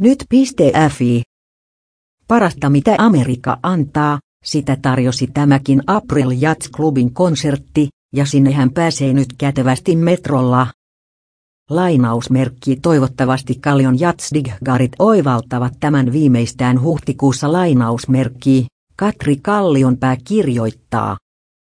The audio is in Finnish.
Nyt.fi. Parasta mitä Amerikka antaa, sitä tarjosi tämäkin April Jazz Clubin konsertti, ja sinne hän pääsee nyt kätevästi metrolla. Lainausmerkki toivottavasti Kallion jatsdiggarit oivaltavat tämän viimeistään huhtikuussa lainausmerkki, Katri Kallionpää kirjoittaa.